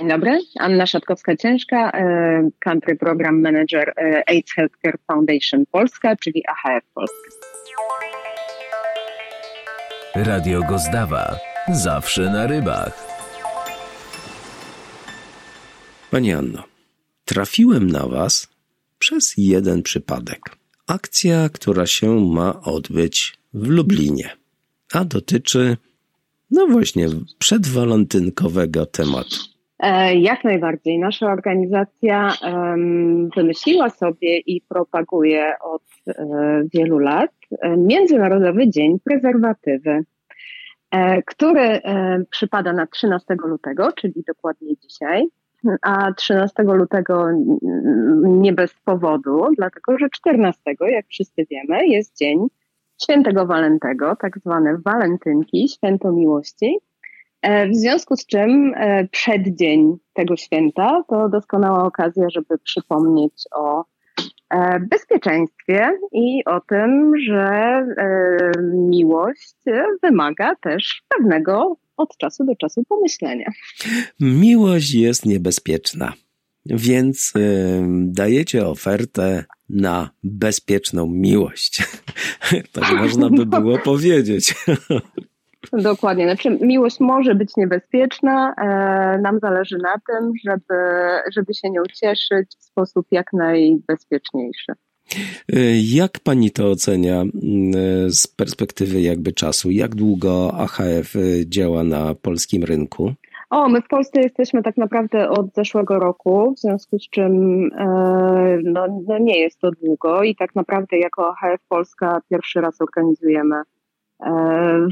Dzień dobry, Anna Szatkowska-Ciężka, e, Country Program Manager e, AIDS Healthcare Foundation Polska, czyli AHF Polska. Radio Gozdawa. Zawsze na rybach. Pani Anno, trafiłem na Was przez jeden przypadek. Akcja, która się ma odbyć w Lublinie, a dotyczy, no właśnie, przedwalentynkowego tematu. E, jak najbardziej. Nasza organizacja wymyśliła sobie i propaguje od um, wielu lat Międzynarodowy Dzień Prezerwatywy, który przypada na 13 lutego, czyli dokładnie dzisiaj. A 13 lutego nie bez powodu, dlatego że 14, jak wszyscy wiemy, jest dzień świętego Walentego, tak zwane walentynki, święto miłości. E, w związku z czym e, przeddzień tego święta to doskonała okazja, żeby przypomnieć o e, bezpieczeństwie i o tym, że miłość wymaga też pewnego od czasu do czasu pomyślenia. Miłość jest niebezpieczna, więc dajecie ofertę na bezpieczną miłość. tak można by było powiedzieć. Dokładnie. Znaczy, miłość może być niebezpieczna. E, nam zależy na tym, żeby, żeby się nią cieszyć w sposób jak najbezpieczniejszy. E, jak pani to ocenia mm, z perspektywy jakby czasu? Jak długo AHF działa na polskim rynku? O, my w Polsce jesteśmy tak naprawdę od zeszłego roku, w związku z czym e, no, no nie jest to długo i tak naprawdę jako AHF Polska pierwszy raz organizujemy E,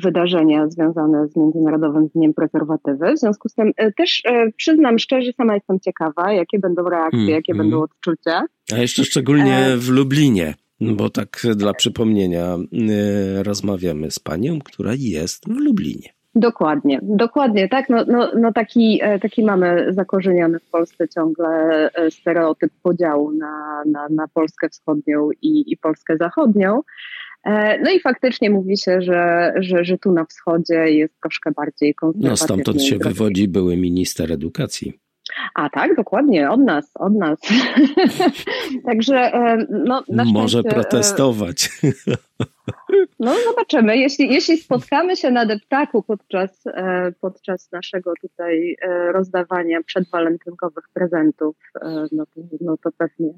wydarzenia związane z Międzynarodowym Dniem Prezerwatywy. W związku z tym e, też e, przyznam szczerze, sama jestem ciekawa, jakie będą reakcje, jakie hmm. będą odczucia. A jeszcze szczególnie w Lublinie, bo tak dla przypomnienia rozmawiamy z panią, która jest w Lublinie. Dokładnie, dokładnie, tak. No, no, no taki, taki mamy zakorzeniony w Polsce ciągle stereotyp podziału na, na, na Polskę wschodnią i, i Polskę zachodnią. E, no i faktycznie mówi się, że, że, że tu na wschodzie jest troszkę bardziej konserwatywny. No stamtąd się wywodzi były minister edukacji. A tak, dokładnie, od nas, od nas. Także e, no, na Może szczęście, protestować. No zobaczymy. Jeśli, jeśli spotkamy się na deptaku podczas, e, podczas naszego tutaj rozdawania przedwalentynkowych prezentów, no to, no to pewnie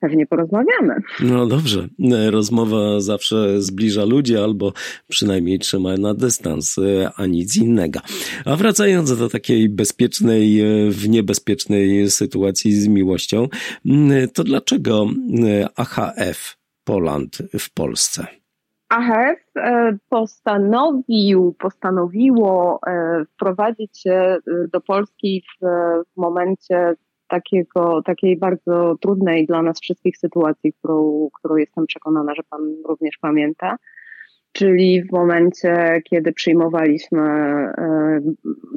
pewnie porozmawiamy. No dobrze. Rozmowa zawsze zbliża ludzi albo przynajmniej trzyma na dystans, a nic innego. A wracając do takiej bezpiecznej, w niebezpiecznej sytuacji z miłością, to dlaczego AHF Poland w Polsce? AHF e, postanowił, postanowiło e, wprowadzić się e, do Polski w, w momencie takiego, takiej bardzo trudnej dla nas wszystkich sytuacji, którą, którą jestem przekonana, że Pan również pamięta. Czyli w momencie, kiedy przyjmowaliśmy e,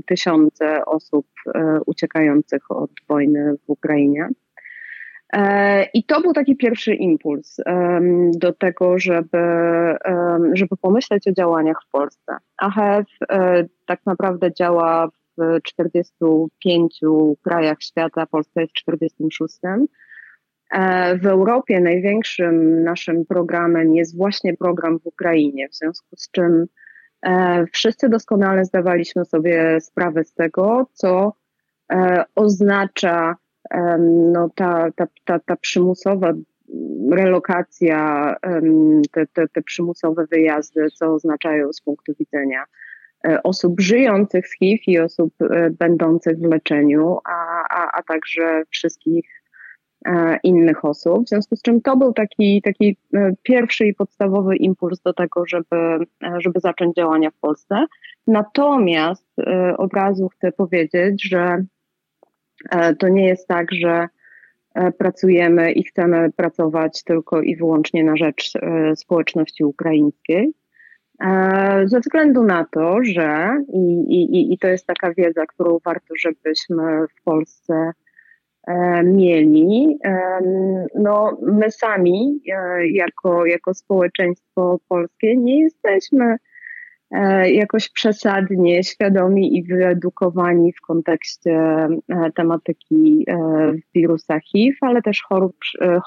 tysiące osób e, uciekających od wojny w Ukrainie. E, I to był taki pierwszy impuls do tego, żeby, żeby pomyśleć o działaniach w Polsce. AHF tak naprawdę działa w 45 krajach świata, Polska jest w 46. E, w Europie największym naszym programem jest właśnie program w Ukrainie, w związku z czym e, wszyscy doskonale zdawaliśmy sobie sprawę z tego, co e, oznacza no, ta, ta, ta, ta przymusowa relokacja, te, te, te przymusowe wyjazdy, co oznaczają z punktu widzenia osób żyjących z HIV i osób e, będących w leczeniu, a, a, a także wszystkich e, innych osób. W związku z czym to był taki, taki pierwszy i podstawowy impuls do tego, żeby, żeby zacząć działania w Polsce. Natomiast od razu chcę powiedzieć, że to nie jest tak, że pracujemy i chcemy pracować tylko i wyłącznie na rzecz społeczności ukraińskiej. E, ze względu na to, że i, i, i to jest taka wiedza, którą warto, żebyśmy w Polsce e, mieli. E, no, my sami, jako, jako społeczeństwo polskie, nie jesteśmy e, jakoś przesadnie świadomi i wyedukowani w kontekście e, tematyki wirusa HIV, ale też chorób,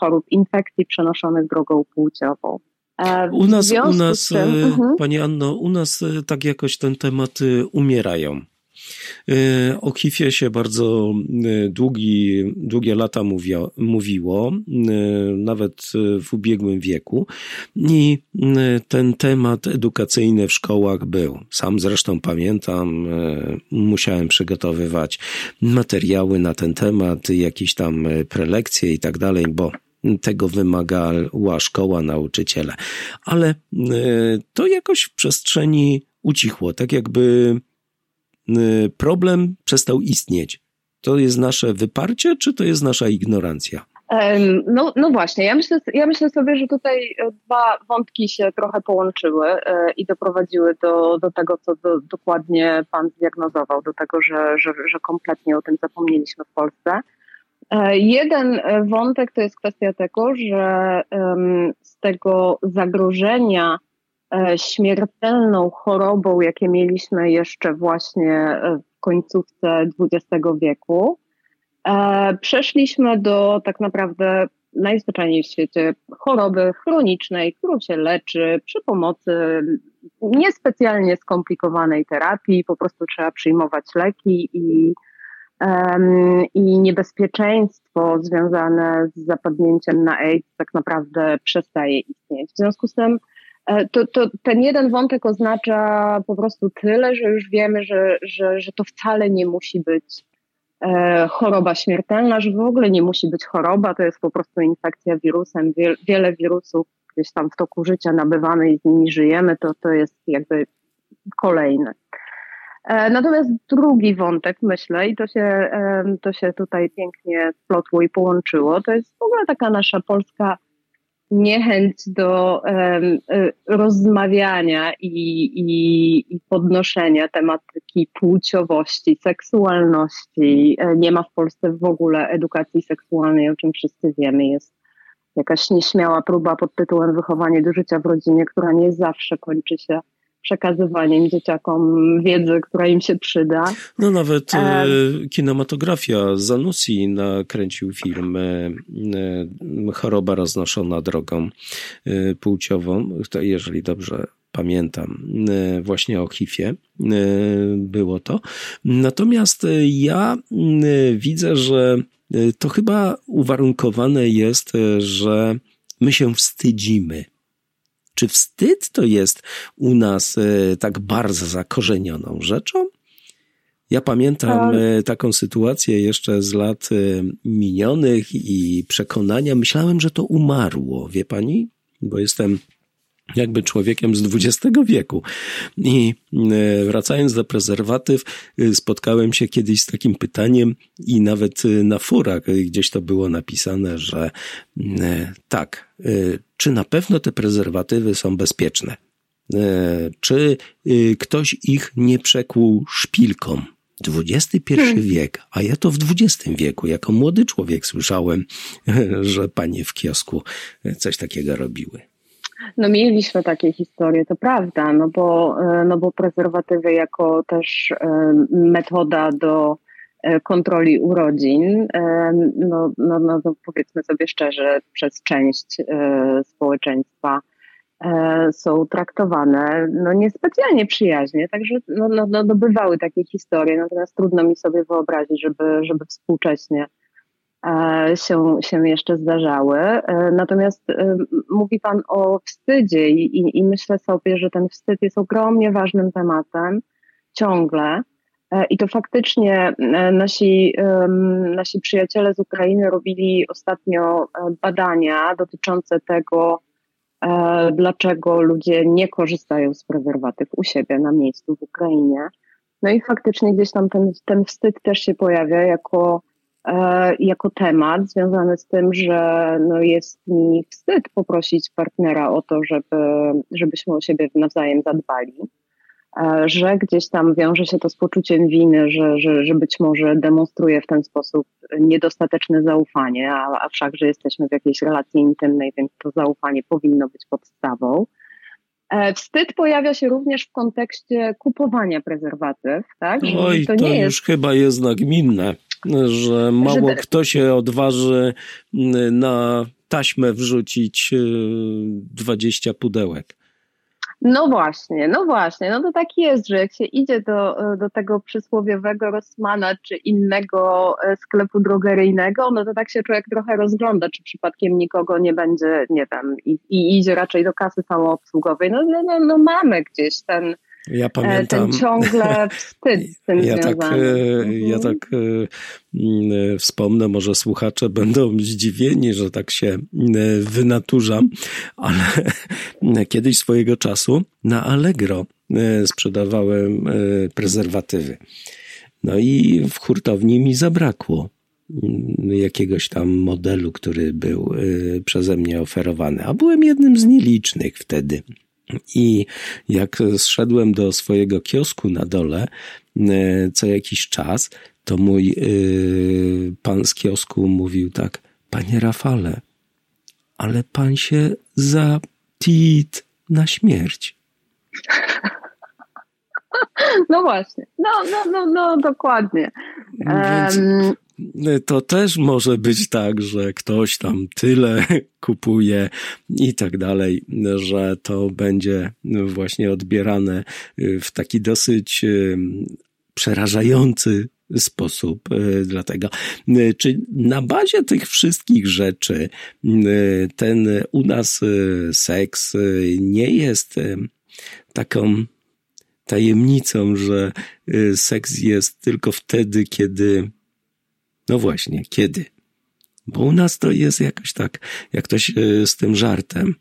chorób infekcji przenoszonych drogą płciową. U nas, u nas tym, uh-huh. Pani Anno, u nas tak jakoś ten temat umierają. E, o Kifie się bardzo e, długi, długie lata mówio, mówiło, e, nawet w ubiegłym wieku. I ten temat edukacyjny w szkołach był. Sam zresztą pamiętam, musiałem przygotowywać materiały na ten temat, jakieś tam prelekcje i tak dalej, bo tego wymagała szkoła, nauczyciele. Ale to jakoś w przestrzeni ucichło, tak jakby Y, problem przestał istnieć. To jest nasze wyparcie, czy to jest nasza ignorancja? No, no właśnie, ja myślę, ja myślę sobie, że tutaj e, dwa wątki się trochę połączyły e, i doprowadziły do, do tego, co do, dokładnie Pan zdiagnozował, do tego, że, że, że kompletnie o tym zapomnieliśmy w Polsce. E, jeden wątek to jest kwestia tego, że z tego zagrożenia E, śmiertelną chorobą, jakie mieliśmy jeszcze właśnie e, w końcówce XX wieku, e, przeszliśmy do tak naprawdę najzwyczajniej w świecie choroby chronicznej, którą się leczy przy pomocy niespecjalnie skomplikowanej terapii, po prostu trzeba przyjmować leki i, i niebezpieczeństwo związane z zapadnięciem na AIDS tak naprawdę przestaje istnieć. W związku z tym E, to, to ten jeden wątek oznacza po prostu tyle, że już wiemy, że, że, że to wcale nie musi być e, choroba śmiertelna, że w ogóle nie musi być choroba, to jest po prostu infekcja wirusem. wiele wirusów gdzieś tam w toku życia nabywamy i z nimi żyjemy, to, to jest jakby kolejny. E, natomiast drugi wątek, myślę, i to się, to się tutaj pięknie splotło i połączyło, to jest w ogóle taka nasza polska niechęć do um, rozmawiania i, i, i, podnoszenia tematyki płciowości, seksualności. E, nie ma w Polsce w ogóle edukacji seksualnej, o czym wszyscy wiemy. Jest jakaś nieśmiała próba pod tytułem Wychowanie do życia w rodzinie, która nie zawsze kończy się przekazywaniem dzieciakom wiedzy, która im się przyda. No nawet e, kinematografia Zanussi nakręcił film e, e, Choroba roznoszona drogą e, płciową, jeżeli dobrze pamiętam, e, właśnie o HIV-ie e, było to. Natomiast ja widzę, że to chyba uwarunkowane jest, że my się wstydzimy czy wstyd to jest u nas e, tak bardzo zakorzenioną rzeczą? Ja pamiętam e, taką sytuację jeszcze z lat e, minionych i przekonania. Myślałem, że to umarło, wie pani? Bo jestem jakby człowiekiem z XX wieku. I e, wracając do prezerwatyw, e, spotkałem się kiedyś z takim pytaniem i nawet e, na forach gdzieś to było napisane, że tak, czy na pewno te prezerwatywy są bezpieczne? Czy ktoś ich nie przekłuł szpilką? XXI hmm. wiek, a ja to w XX wieku, jako młody człowiek słyszałem, że panie w kiosku coś takiego robiły. No mieliśmy takie historie, to prawda, no bo, e, no bo prezerwatywy jako też e, metoda do e, kontroli urodzin, no, no, no, no powiedzmy sobie szczerze, przez część społeczeństwa są traktowane no niespecjalnie przyjaźnie, także no, no, no, no bywały takie historie, natomiast trudno mi sobie wyobrazić, żeby, żeby współcześnie się, się jeszcze zdarzały. E, natomiast e, mówi Pan o wstydzie i, i, myślę sobie, że ten wstyd jest ogromnie ważnym tematem ciągle. I to faktycznie nasi, nasi przyjaciele z Ukrainy robili ostatnio badania dotyczące tego, dlaczego ludzie nie korzystają z prezerwatyw u siebie na miejscu w Ukrainie. No i faktycznie gdzieś tam ten, ten wstyd też się pojawia jako E, jako temat związany z tym, że no jest mi wstyd poprosić partnera o to, żeby, żebyśmy o siebie nawzajem zadbali, e, że gdzieś tam wiąże się to z poczuciem winy, że, że, że być może demonstruje w ten sposób niedostateczne zaufanie, a, a wszakże jesteśmy w jakiejś relacji intymnej, więc to zaufanie powinno być podstawą. E, wstyd pojawia się również w kontekście kupowania prezerwatyw, tak? Oj, to, to już chyba jest nagminne, że mało że... kto się odważy na taśmę wrzucić 20 y, pudełek. No właśnie, no właśnie, no to tak jest, że jak się idzie do, do tego przysłowiowego Rossmana czy innego e, sklepu drogeryjnego, no to tak się człowiek trochę rozgląda, czy przypadkiem nikogo nie będzie, nie wiem, i, i idzie raczej do kasy samoobsługowej. No, no, no, no mamy gdzieś ten, ja pamiętam. Ten ciągle wstyd z tym ja związany. Tak, mhm. Ja tak e, wspomnę, może słuchacze będą zdziwieni, że tak się wynaturzam, ale kiedyś swojego czasu na Allegro sprzedawałem prezerwatywy. No i w hurtowni mi zabrakło jakiegoś tam modelu, który był przeze mnie oferowany, a byłem jednym z nielicznych wtedy. I jak zszedłem do swojego kiosku na dole e, co jakiś czas, to mój e, pan z kiosku mówił tak, panie Rafale, ale pan się zatit na śmierć. No właśnie, no, no, no, no dokładnie. Więc, um, to też może być tak, że ktoś tam tyle kupuje i tak dalej, że to będzie właśnie odbierane w taki dosyć przerażający sposób. Dlatego, czy na bazie tych wszystkich rzeczy ten u nas seks nie jest taką tajemnicą, że seks jest tylko wtedy, kiedy no właśnie, kiedy? Bo u nas to jest jakoś tak, jak ktoś e, z tym żartem.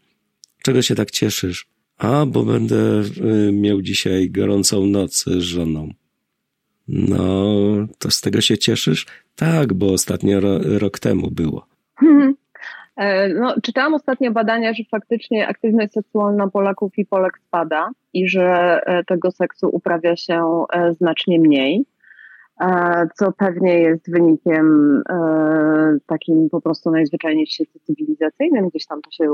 Czego się tak cieszysz? A, bo będę e, miał dzisiaj gorącą noc z żoną. No, to z tego się cieszysz? Tak, bo ostatnio rok temu było. E, no, czytałam ostatnio badania, że faktycznie aktywność seksualna Polaków i Polek spada i że tego seksu uprawia się znacznie mniej co pewnie jest wynikiem e, takim po prostu najzwyczajniej w świecie cywilizacyjnym. Gdzieś tam to się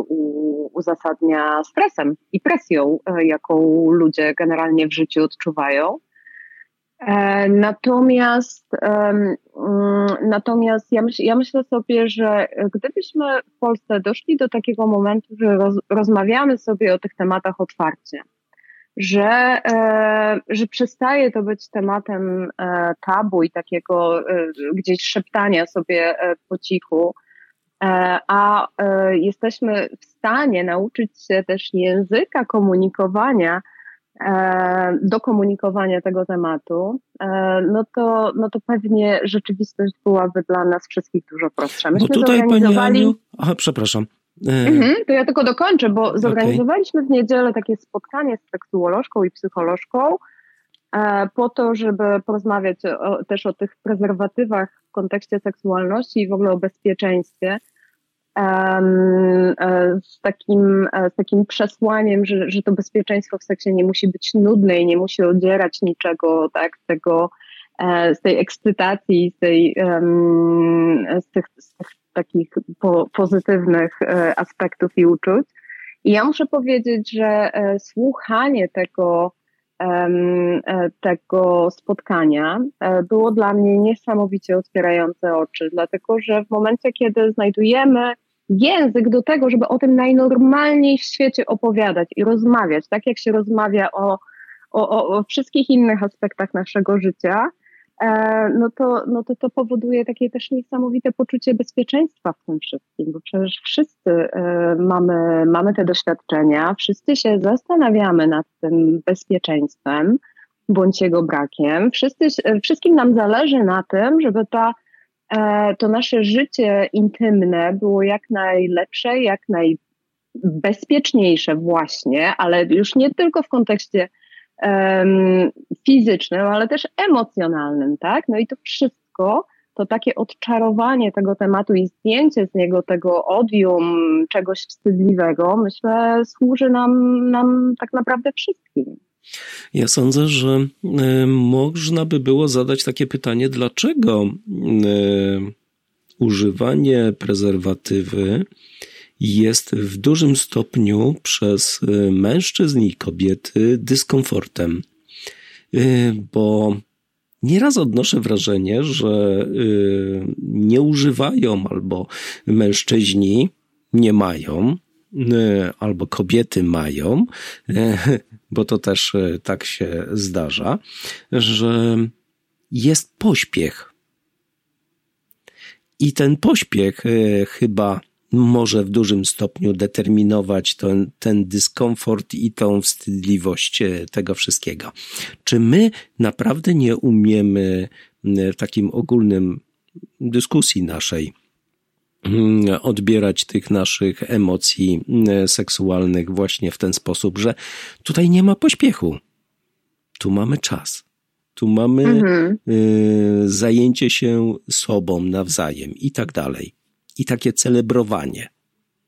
uzasadnia stresem i presją, e, jaką ludzie generalnie w życiu odczuwają. E, natomiast, mm, natomiast ja, myśl, ja myślę sobie, że gdybyśmy w Polsce doszli do takiego momentu, że roz, rozmawiamy sobie o tych tematach otwarcie, że, e, że przestaje to być tematem e, tabu i takiego e, gdzieś szeptania sobie po cichu, a jesteśmy w stanie nauczyć się też języka komunikowania, do komunikowania tego tematu, no to, no to pewnie rzeczywistość byłaby dla nas wszystkich dużo prostsza. Myśmy Bo tutaj, Pani Aniu, aha, przepraszam, mhm, to ja tylko dokończę, bo zorganizowaliśmy w niedzielę takie spotkanie z seksuolożką i psycholożką e, po to, żeby porozmawiać o, też o tych prezerwatywach w kontekście seksualności i w ogóle o bezpieczeństwie. E, z takim, z takim przesłaniem, że, że to bezpieczeństwo w seksie nie musi być nudne i nie musi odzierać niczego, tak, tego, z tej ekscytacji, z, tej, z, tych, z tych takich po, pozytywnych e, aspektów i uczuć. I ja muszę powiedzieć, że e, słuchanie tego, e, tego spotkania było dla mnie niesamowicie otwierające oczy, dlatego że w momencie, kiedy znajdujemy język do tego, żeby o tym najnormalniej w świecie opowiadać i rozmawiać, tak jak się rozmawia o, o, o wszystkich innych aspektach naszego życia, no to, no to to powoduje takie też niesamowite poczucie bezpieczeństwa w tym wszystkim, bo przecież wszyscy e, mamy, mamy te doświadczenia, wszyscy się zastanawiamy nad tym bezpieczeństwem bądź jego brakiem. Wszyscy, wszystkim nam zależy na tym, żeby ta, e, to nasze życie intymne było jak najlepsze, jak najbezpieczniejsze właśnie, ale już nie tylko w kontekście fizycznym, ale też emocjonalnym, tak? No i to wszystko to takie odczarowanie tego tematu i zdjęcie z niego tego odium, czegoś wstydliwego, myślę, służy nam, nam tak naprawdę wszystkim. Ja sądzę, że można by było zadać takie pytanie, dlaczego używanie prezerwatywy jest w dużym stopniu przez mężczyzn i kobiety dyskomfortem, bo Nieraz odnoszę wrażenie, że nie używają albo mężczyźni nie mają, albo kobiety mają, bo to też tak się zdarza, że jest pośpiech. I ten pośpiech chyba może w dużym stopniu determinować ten, ten dyskomfort i tą wstydliwość e, tego wszystkiego. Czy my naprawdę nie umiemy w takim ogólnym dyskusji naszej odbierać tych naszych emocji seksualnych właśnie w ten sposób, że tutaj nie ma pośpiechu. Tu mamy czas. Tu mamy mhm. zajęcie się sobą nawzajem i tak dalej. I takie celebrowanie.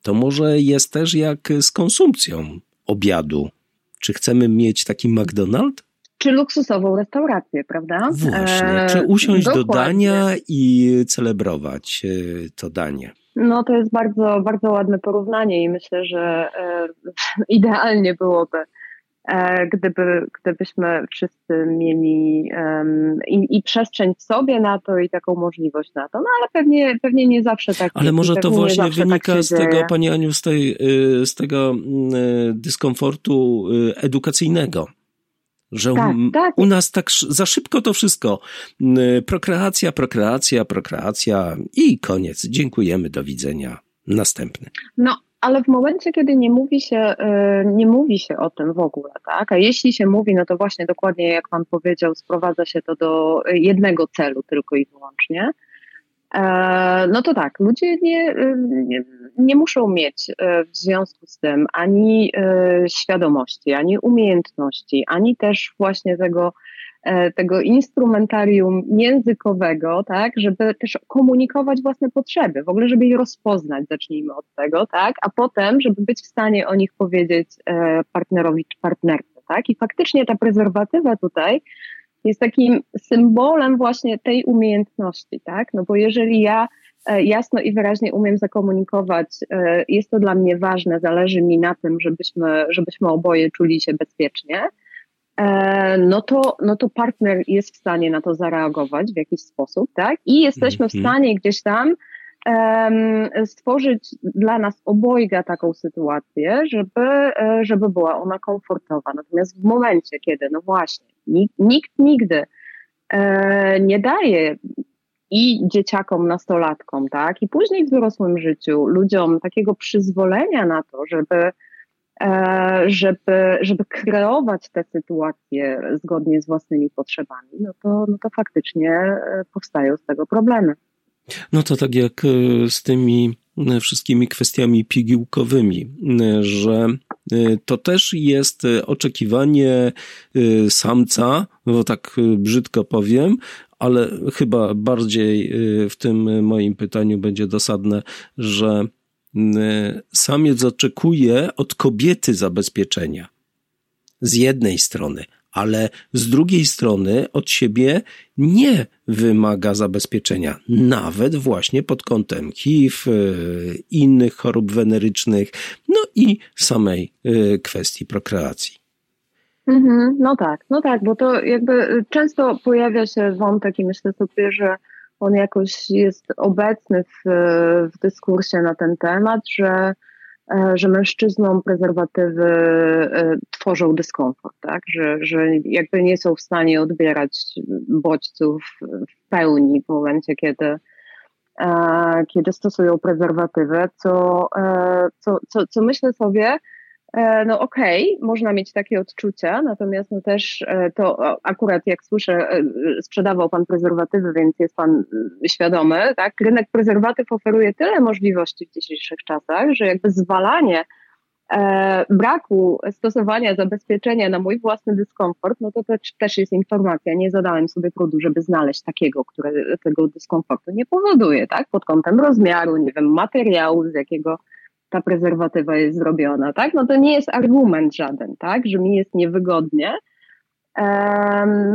To może jest też jak z konsumpcją obiadu. Czy chcemy mieć taki McDonald's? Czy luksusową restaurację, prawda? Właśnie. Czy usiąść e, do dania i celebrować e, to danie? No to jest bardzo, bardzo ładne porównanie i myślę, że e, idealnie byłoby E, gdyby, gdybyśmy wszyscy mieli um, i, i, przestrzeń w sobie na to i taką możliwość na to. No ale pewnie, pewnie nie zawsze tak Ale może to właśnie tak wynika tak z tego, Pani Aniu, z, tej, y, z tego y, dyskomfortu y, edukacyjnego. Że tak, tak. u nas tak za szybko to wszystko. Prokreacja, prokreacja, prokreacja i koniec. Dziękujemy, do widzenia. Następny. No, ale w momencie, kiedy nie mówi się, e, nie mówi się o tym w ogóle, tak? A jeśli się mówi, no to właśnie dokładnie jak Pan powiedział, sprowadza się to do jednego celu tylko i wyłącznie. E, no to tak, ludzie nie, nie, nie muszą mieć e, w związku z tym ani świadomości, ani umiejętności, ani też właśnie tego tego instrumentarium językowego, tak, żeby też komunikować własne potrzeby, w ogóle żeby je rozpoznać, zacznijmy od tego, tak, a potem, żeby być w stanie o nich powiedzieć e, partnerowi czy partnerce, tak, i faktycznie ta prezerwatywa tutaj jest takim symbolem właśnie tej umiejętności, tak, no bo jeżeli ja e, jasno i wyraźnie umiem zakomunikować, jest to dla mnie ważne, zależy mi na tym, żebyśmy, żebyśmy oboje czuli się bezpiecznie, E, no to, no to partner jest w stanie na to zareagować w jakiś sposób, tak? I jesteśmy w mhm. stanie gdzieś tam stworzyć dla nas obojga taką sytuację, żeby, e, żeby była ona komfortowa. Natomiast w momencie, kiedy, no właśnie, nikt, nikt nigdy e, nie daje i dzieciakom, nastolatkom, tak, i później w dorosłym życiu ludziom takiego przyzwolenia na to, żeby E, żeby, żeby kreować te sytuacje zgodnie z własnymi potrzebami, no to, no to faktycznie e, powstają z tego problemy. No to tak jak e, z tymi wszystkimi kwestiami pigułkowymi, że to też jest oczekiwanie samca, bo tak brzydko powiem, ale chyba bardziej w tym moim pytaniu będzie dosadne, że samiec oczekuje od kobiety zabezpieczenia. Z jednej strony, ale z drugiej strony od siebie nie wymaga zabezpieczenia, nawet właśnie pod kątem HIV, e, innych chorób wenerycznych, no i samej e, kwestii prokreacji. Mhm, no tak, no tak, bo to jakby często pojawia się wątek i myślę sobie, że on jakoś jest obecny w, w dyskursie na ten temat, że, e, że mężczyznom prezerwatywy e, tworzą dyskomfort, tak? że, że jakby nie są w stanie odbierać bodźców w pełni w momencie, kiedy, e, kiedy stosują prezerwatywę, co, co, co, co myślę sobie, no okej, okay, można mieć takie odczucia, natomiast no też e, to akurat jak słyszę, e, sprzedawał Pan prezerwatywy, więc jest Pan świadomy, tak? Rynek prezerwatyw oferuje tyle możliwości w dzisiejszych czasach, że jakby zwalanie e, braku stosowania zabezpieczenia na mój własny dyskomfort, no to też, też jest informacja. Nie zadałem sobie trudu, żeby znaleźć takiego, które tego dyskomfortu nie powoduje, tak? Pod kątem rozmiaru, nie wiem, materiału, z jakiego ta prezerwatywa jest zrobiona, tak? No to nie jest argument żaden, tak? Że mi jest niewygodnie.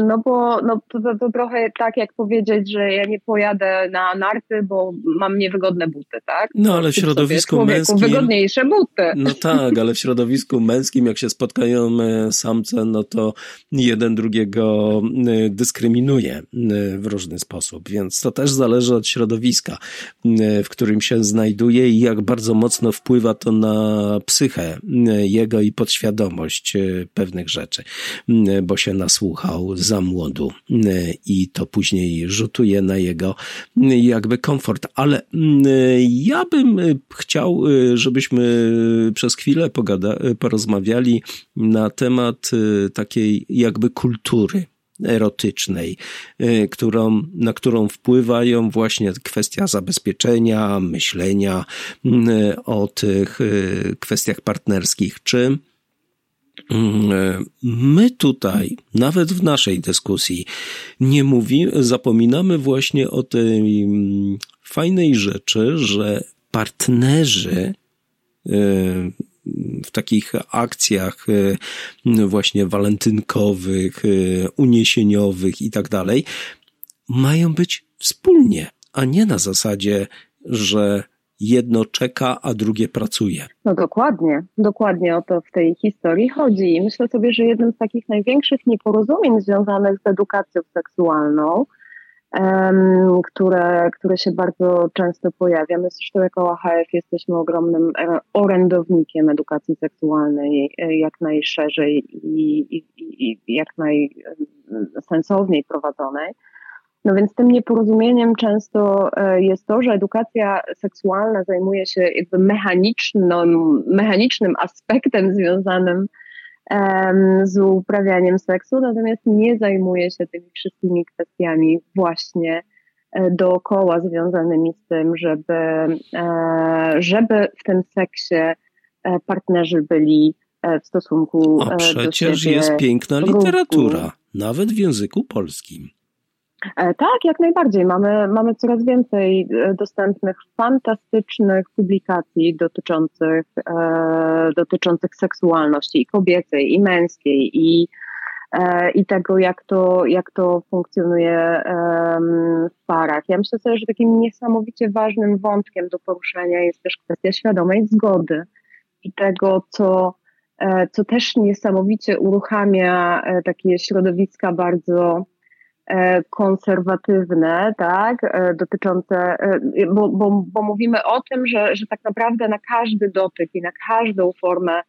No bo no, to, to, to, trochę tak jak powiedzieć, że ja nie pojadę na narty, bo mam niewygodne buty, tak? No ale w środowisku męskim... wygodniejsze buty. No tak, ale w środowisku męskim jak się spotkają e, samce, no to jeden drugiego e, dyskryminuje e, w różny sposób, więc to też zależy od środowiska, w którym się znajduje i jak bardzo mocno wpływa to na psychę jego i podświadomość pewnych rzeczy, bo się nasłuchał za młodu e, i to później rzutuje na jego e, jakby komfort. Ale e, ja bym chciał, żebyśmy przez chwilę pogada, porozmawiali na temat takiej jakby kultury erotycznej, którą, na którą wpływają właśnie kwestia zabezpieczenia, myślenia o tych kwestiach partnerskich. Czy my tutaj, nawet w naszej dyskusji, nie mówimy, zapominamy właśnie o tej mm, fajnej rzeczy, że partnerzy y, w takich akcjach y, właśnie walentynkowych, uniesieniowych i tak dalej, mają być wspólnie, a nie na zasadzie, że jedno czeka, a drugie pracuje. No dokładnie, dokładnie o to w tej historii chodzi. I myślę sobie, że jednym z takich największych nieporozumień związanych z edukacją seksualną, um, które, które się bardzo często pojawia, my zresztą jako AHF jesteśmy ogromnym e, orędownikiem edukacji seksualnej e, jak najszerzej i, i, i jak najsensowniej prowadzonej, no więc tym nieporozumieniem często e, jest to, że edukacja seksualna zajmuje się jakby mechanicznym, mechanicznym aspektem związanym z uprawianiem seksu, natomiast nie zajmuje się tymi wszystkimi kwestiami właśnie e, dookoła związanymi z tym, żeby, e, żeby w tym seksie partnerzy byli w stosunku A przecież jest piękna literatura, nawet w języku polskim. E, tak, jak najbardziej. Mamy, mamy coraz więcej e, dostępnych, fantastycznych publikacji dotyczących, e, dotyczących seksualności i kobiecej, i męskiej, i, e, i tego, jak to, jak to funkcjonuje e, w parach. Ja myślę sobie, że takim niesamowicie ważnym wątkiem do poruszenia jest też kwestia świadomej zgody i tego, co, e, co też niesamowicie uruchamia takie środowiska bardzo konserwatywne, tak, e, dotyczące, e, bo, bo, bo mówimy o tym, że, że tak naprawdę na każdy dotyk i na każdą formę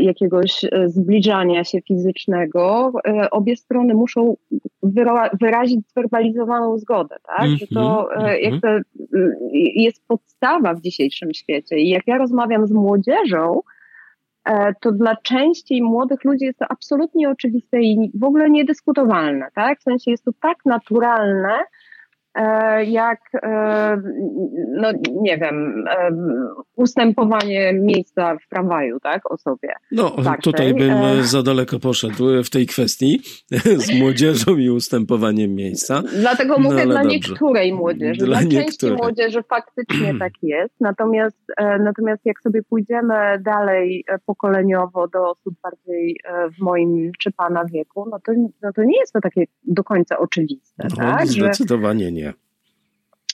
jakiegoś zbliżania się fizycznego, obie strony muszą wyrazić zwerbalizowaną zgodę, tak? Że to mhm. jakby jest podstawa w dzisiejszym świecie. I jak ja rozmawiam z młodzieżą, E, to dla części młodych ludzi jest to absolutnie oczywiste i w ogóle niedyskutowalne, tak? W sensie jest to tak naturalne, E, jak, e, no nie wiem, e, ustępowanie miejsca w tramwaju, tak, osobie. No, tutaj bym za daleko poszedł w tej kwestii z młodzieżą i ustępowaniem miejsca. Dlatego mówię no, dla dobrze. niektórej młodzieży. Dla, dla części młodzieży faktycznie tak jest, natomiast, natomiast jak sobie pójdziemy dalej pokoleniowo do osób bardziej w moim czy pana wieku, no to, no to nie jest to takie do końca oczywiste. No, tak? Zdecydowanie nie.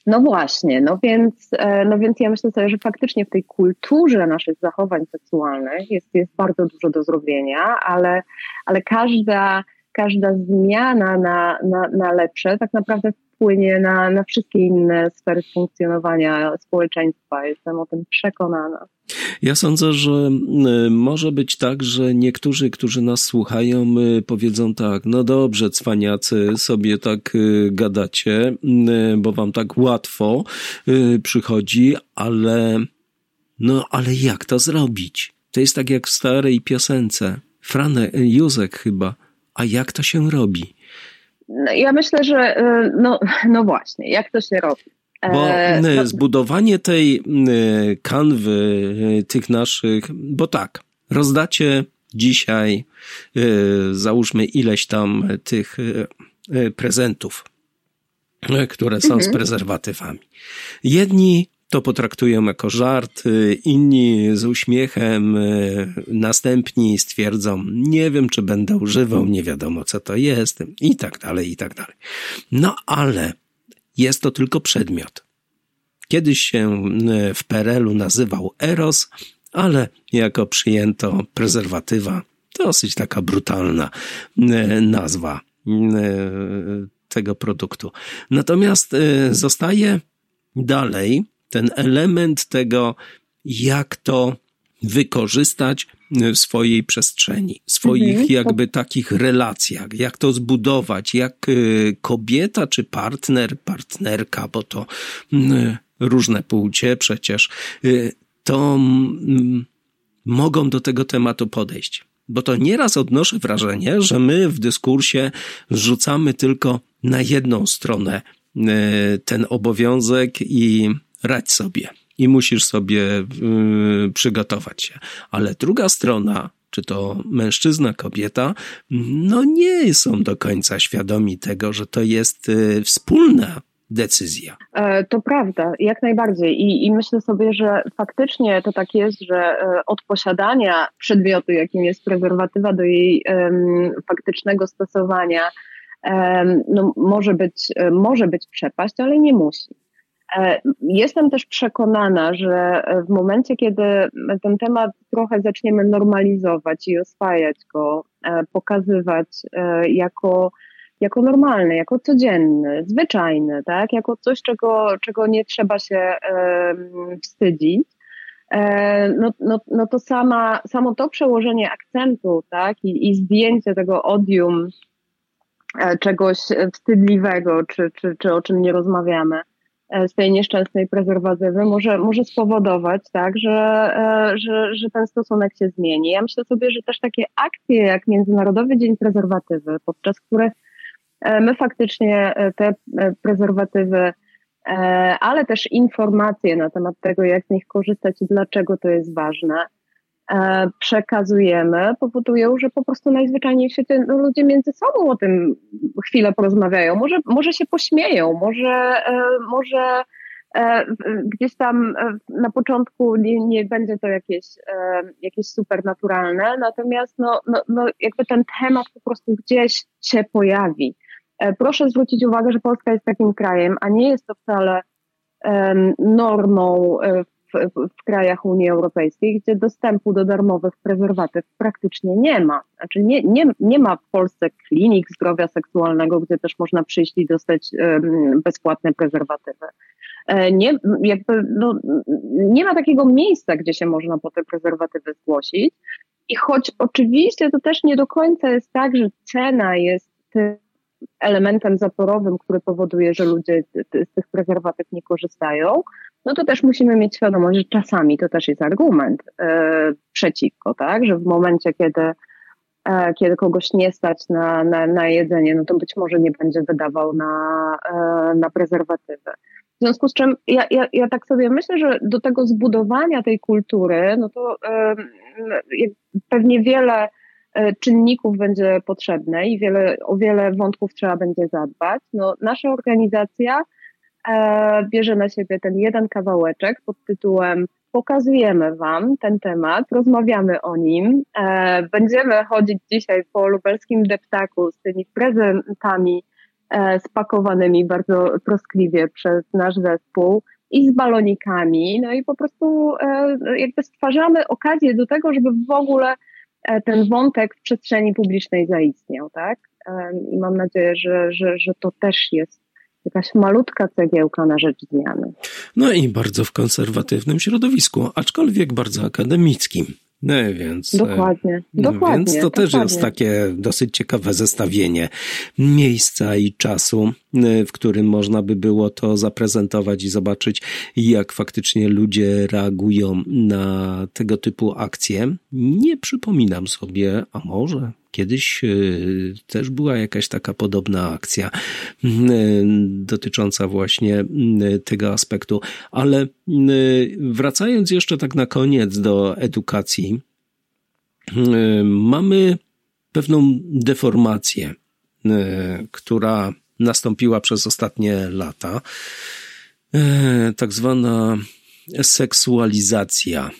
No właśnie, no więc, e, no więc ja myślę sobie, że faktycznie w tej kulturze naszych zachowań seksualnych jest, jest bardzo dużo do zrobienia, ale, ale każda, każda zmiana na, na, na lepsze tak naprawdę wpłynie na, na wszystkie inne sfery funkcjonowania społeczeństwa. Jestem o tym przekonana. Ja sądzę, że może być tak, że niektórzy, którzy nas słuchają, powiedzą tak, no dobrze, cwaniacy, sobie tak y, gadacie, bo wam tak łatwo y, przychodzi, ale no ale jak to zrobić? To jest tak jak w starej piosence. Franek, Józek chyba. A jak to się robi? No, ja myślę, że y, no, no właśnie, jak to się robi? Bo e, no, zbudowanie tej kanwy tych naszych, bo tak, rozdacie dzisiaj, załóżmy ileś tam tych prezentów, które są z mhm. prezerwatywami. Jedni to potraktują jako żart, inni z uśmiechem, następni stwierdzą, nie wiem, czy będę używał, nie wiadomo, co to jest, i tak dalej, i tak dalej. No ale jest to tylko przedmiot. Kiedyś się w PRL-u nazywał Eros, ale jako przyjęto prezerwatywa, dosyć taka brutalna nazwa tego produktu. Natomiast zostaje dalej ten element tego, jak to wykorzystać w swojej przestrzeni, swoich mhm. jakby takich relacjach, jak to zbudować, jak y, kobieta czy partner, partnerka, bo to mm, różne płcie przecież, y, to mm, mogą do tego tematu podejść. Bo to nieraz odnoszę wrażenie, że my w dyskursie rzucamy tylko na jedną stronę y, ten obowiązek i radź sobie i musisz sobie yy, przygotować się. Ale druga strona, czy to mężczyzna, kobieta, no nie są do końca świadomi tego, że to jest yy, wspólna decyzja. E, to prawda, jak najbardziej. I, I, myślę sobie, że faktycznie to tak jest, że e, od posiadania przedmiotu, jakim jest prezerwatywa, do jej um, faktycznego stosowania, um, no, może, być, e, może być przepaść, ale nie musi. E, jestem też przekonana, że w momencie, kiedy ten temat trochę zaczniemy normalizować i oswajać go, e, pokazywać e, jako, jako normalny, jako codzienny, zwyczajny, tak? jako coś, czego, czego nie trzeba się wstydzić, no, no, no to sama, samo to przełożenie akcentu tak? I, i zdjęcie tego odium czegoś wstydliwego, czy, czy, czy o czym nie rozmawiamy, E, z tej nieszczęsnej prezerwatywy może, może spowodować, tak, że, e, że, że ten stosunek się zmieni. Ja myślę sobie, że też takie akcje jak Międzynarodowy Dzień Prezerwatywy, podczas których e, my faktycznie te prezerwatywy, ale też informacje na temat tego, jak z nich korzystać i dlaczego to jest ważne, E, przekazujemy, powodują, że po prostu najzwyczajniej w świecie no, ludzie między sobą o tym chwilę porozmawiają. Może, może się pośmieją, może, e, może e, gdzieś tam na początku nie, nie będzie to jakieś, jakieś super naturalne, natomiast no, no, no jakby ten temat po prostu gdzieś się pojawi. Proszę zwrócić uwagę, że Polska jest takim krajem, a nie jest to wcale normą w, krajach Unii Europejskiej, gdzie dostępu do darmowych prezerwatyw praktycznie nie ma. Znaczy nie, nie, nie ma w Polsce klinik zdrowia seksualnego, gdzie też można przyjść i dostać bezpłatne prezerwatywy. E, nie, jakby, no, nie ma takiego miejsca, gdzie się można po te prezerwatywy zgłosić. I choć oczywiście to też nie do końca jest tak, że cena jest elementem zaporowym, który powoduje, że ludzie z tych prezerwatyw nie korzystają, no to też musimy mieć świadomość, że czasami to też jest argument e, przeciwko, tak? Że w momencie, kiedy, e, kiedy kogoś nie stać na, na, na jedzenie, no to być może nie będzie wydawał na, e, na prezerwatywę. W związku z czym ja, ja, ja tak sobie myślę, że do tego zbudowania tej kultury, no to pewnie wiele czynników będzie potrzebne i wiele, o wiele wątków trzeba będzie zadbać. No, nasza organizacja E, bierze na siebie ten jeden kawałeczek pod tytułem Pokazujemy Wam ten temat, rozmawiamy o nim. E, będziemy chodzić dzisiaj po lubelskim deptaku z tymi prezentami e, spakowanymi bardzo troskliwie przez nasz zespół i z balonikami. No i po prostu jakby stwarzamy okazję do tego, żeby w ogóle ten wątek w przestrzeni publicznej zaistniał, tak? I mam nadzieję, że, że, że to też jest jakaś malutka cegiełka na rzecz zmiany. No i bardzo w konserwatywnym środowisku, aczkolwiek bardzo akademickim. No więc, dokładnie, no dokładnie. Więc to dokładnie. też jest takie dosyć ciekawe zestawienie miejsca i czasu, e, w którym można by było to zaprezentować i zobaczyć, jak faktycznie ludzie reagują na tego typu akcje. Nie przypominam sobie, a może Kiedyś e, też była jakaś taka podobna akcja dotycząca właśnie tego aspektu, ale wracając jeszcze tak na koniec do edukacji, mamy pewną deformację, która nastąpiła przez ostatnie lata. tak zwana seksualizacja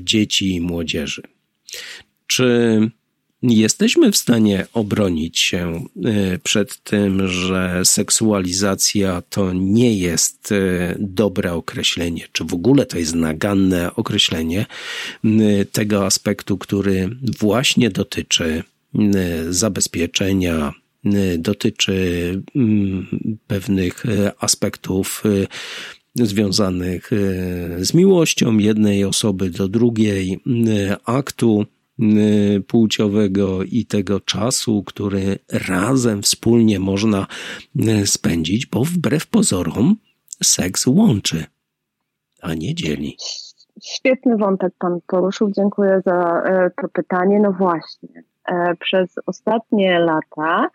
dzieci i młodzieży. Czy jesteśmy w stanie obronić się e, przed tym, że seksualizacja to nie jest e, dobre określenie, czy w ogóle to jest naganne określenie tego aspektu, który właśnie dotyczy zabezpieczenia, dotyczy pewnych e, aspektów związanych z miłością jednej osoby do drugiej, aktu Y, płciowego i tego czasu, który razem, wspólnie można y, spędzić, bo wbrew pozorom seks łączy, a nie dzieli. Świetny wątek Pan poruszył. Dziękuję za e, to pytanie. No właśnie. E, przez ostatnie lata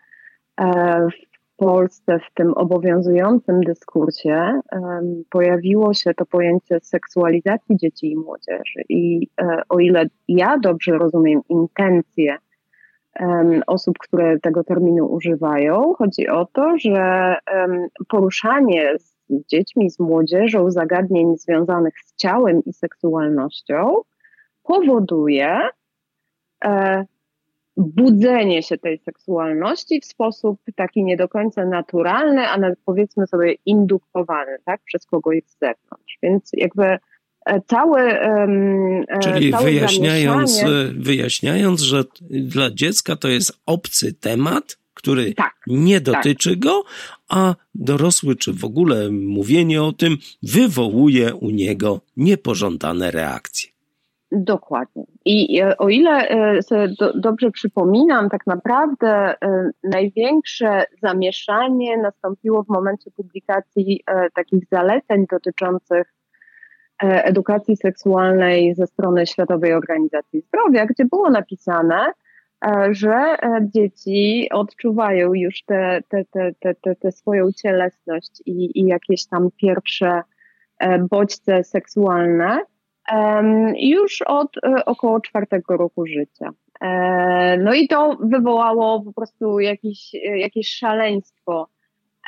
e, Polsce w tym obowiązującym dyskursie um, pojawiło się to pojęcie seksualizacji dzieci i młodzieży. I e, o ile ja dobrze rozumiem intencje um, osób, które tego terminu używają, chodzi o to, że um, poruszanie z dziećmi, z młodzieżą zagadnień związanych z ciałem i seksualnością powoduje e, budzenie się tej seksualności w sposób taki nie do końca naturalny, a nawet powiedzmy sobie indukowany, tak, przez kogoś z zewnątrz. Więc jakby e, cały. E, Czyli całe wyjaśniając, wyjaśniając, że dla dziecka to jest obcy temat, który tak, nie tak. dotyczy tak. go, a dorosły czy w ogóle mówienie o tym wywołuje u niego niepożądane reakcje. Dokładnie. I e, o ile e, sobie do, dobrze przypominam, tak naprawdę e, największe zamieszanie nastąpiło w momencie publikacji takich zaleceń dotyczących edukacji seksualnej ze strony Światowej Organizacji Zdrowia, gdzie było napisane, że dzieci odczuwają już tę te, te, te, te, te swoją cielesność i, i jakieś tam pierwsze bodźce seksualne już od e, około czwartego roku życia. E, no i to wywołało po prostu jakieś, jakieś szaleństwo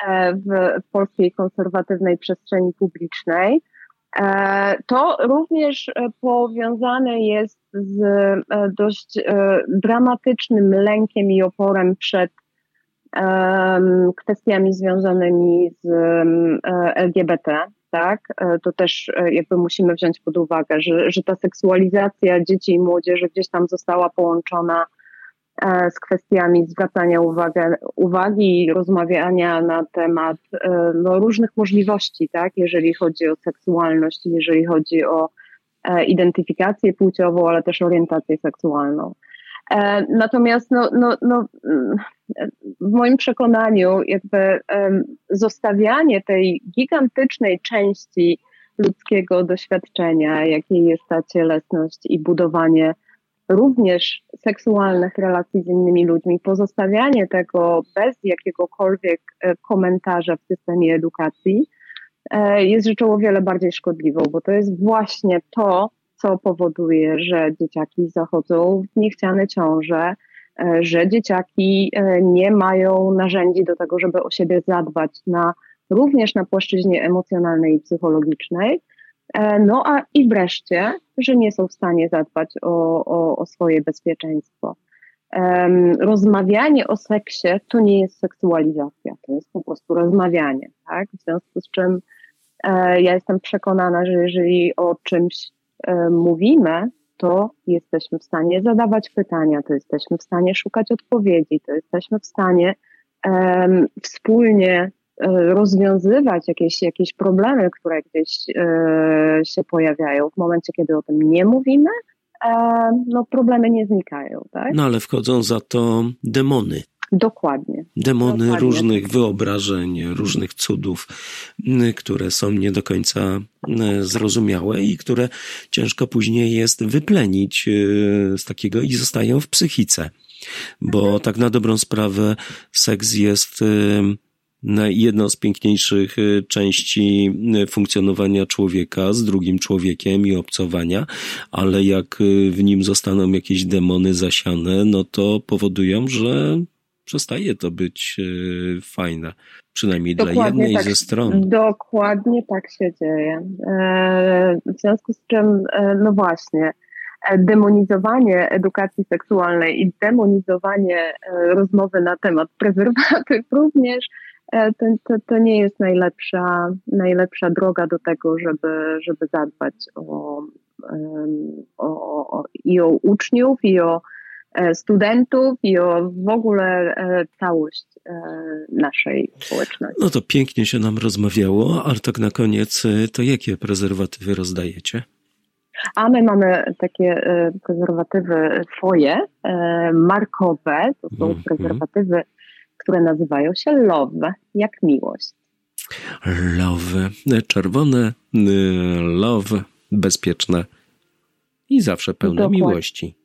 e, w polskiej konserwatywnej przestrzeni publicznej. To również powiązane jest z dość dramatycznym lękiem i oporem przed kwestiami związanymi z LGBT tak, e, to też e, jakby musimy wziąć pod uwagę, że, że ta seksualizacja dzieci i młodzieży gdzieś tam została połączona e, z kwestiami zwracania uwagi, uwagi i rozmawiania na temat no, różnych możliwości, tak, jeżeli chodzi o seksualność, jeżeli chodzi o identyfikację płciową, ale też orientację seksualną. Natomiast no, no, no, mm, w moim przekonaniu jakby zostawianie tej gigantycznej części ludzkiego doświadczenia, jakiej jest ta cielesność i budowanie również seksualnych relacji z innymi ludźmi, pozostawianie tego bez jakiegokolwiek e, komentarza w systemie edukacji e, jest rzeczą o wiele bardziej szkodliwą, bo to jest właśnie to, co powoduje, że dzieciaki zachodzą w niechciane ciąże, że dzieciaki e, nie mają narzędzi do tego, żeby o siebie zadbać na, również na płaszczyźnie emocjonalnej i psychologicznej. E, no a i wreszcie, że nie są w stanie zadbać o, o, o swoje bezpieczeństwo. Um, rozmawianie o seksie to nie jest seksualizacja, to jest po prostu rozmawianie, tak? W związku z czym e, ja jestem przekonana, że jeżeli o czymś E, mówimy, to jesteśmy w stanie zadawać pytania, to jesteśmy w stanie szukać odpowiedzi, to jesteśmy w stanie um, wspólnie e, rozwiązywać jakieś, jakieś problemy, które gdzieś e, się pojawiają. W momencie, kiedy o tym nie mówimy, e, no problemy nie znikają. Tak? No ale wchodzą za to demony. Dokładnie. Demony Dokładnie. różnych wyobrażeń, różnych cudów, które są nie do końca zrozumiałe i które ciężko później jest wyplenić y, z takiego i zostają w psychice. Bo tak na dobrą sprawę seks jest jedną z piękniejszych y, części funkcjonowania człowieka z drugim człowiekiem i obcowania, ale jak y, w nim zostaną jakieś demony zasiane, no to powodują, że przestaje to być e, fajne. Przynajmniej Dokładnie dla jednej tak, ze stron. Dokładnie tak się dzieje. E, w związku z czym, e, no właśnie, demonizowanie edukacji seksualnej i demonizowanie rozmowy na temat prezerwatyw również to, to, to, nie jest najlepsza, najlepsza droga do tego, żeby, żeby zadbać o, o, o, i o uczniów, i o studentów i o w ogóle e, całość e, naszej społeczności. No to pięknie się nam rozmawiało, ale tak na koniec, to jakie prezerwatywy rozdajecie? A my mamy takie prezerwatywy swoje, markowe, to są mm, prezerwatywy, które nazywają się love, jak miłość. Love, czerwone, love, bezpieczne i zawsze pełne Dokładnie. miłości.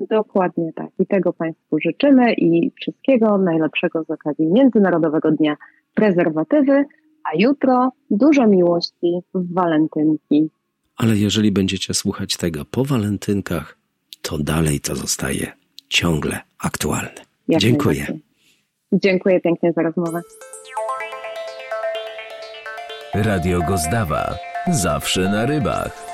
Dokładnie tak. I tego Państwu życzymy i wszystkiego najlepszego z okazji Międzynarodowego Dnia Prezerwatywy, a jutro dużo miłości w walentynki. Ale jeżeli będziecie słuchać tego po walentynkach, to dalej to zostaje ciągle aktualne. Jak Dziękuję. Dziękuję pięknie za rozmowę. Radio Gozdawa. Zawsze na rybach.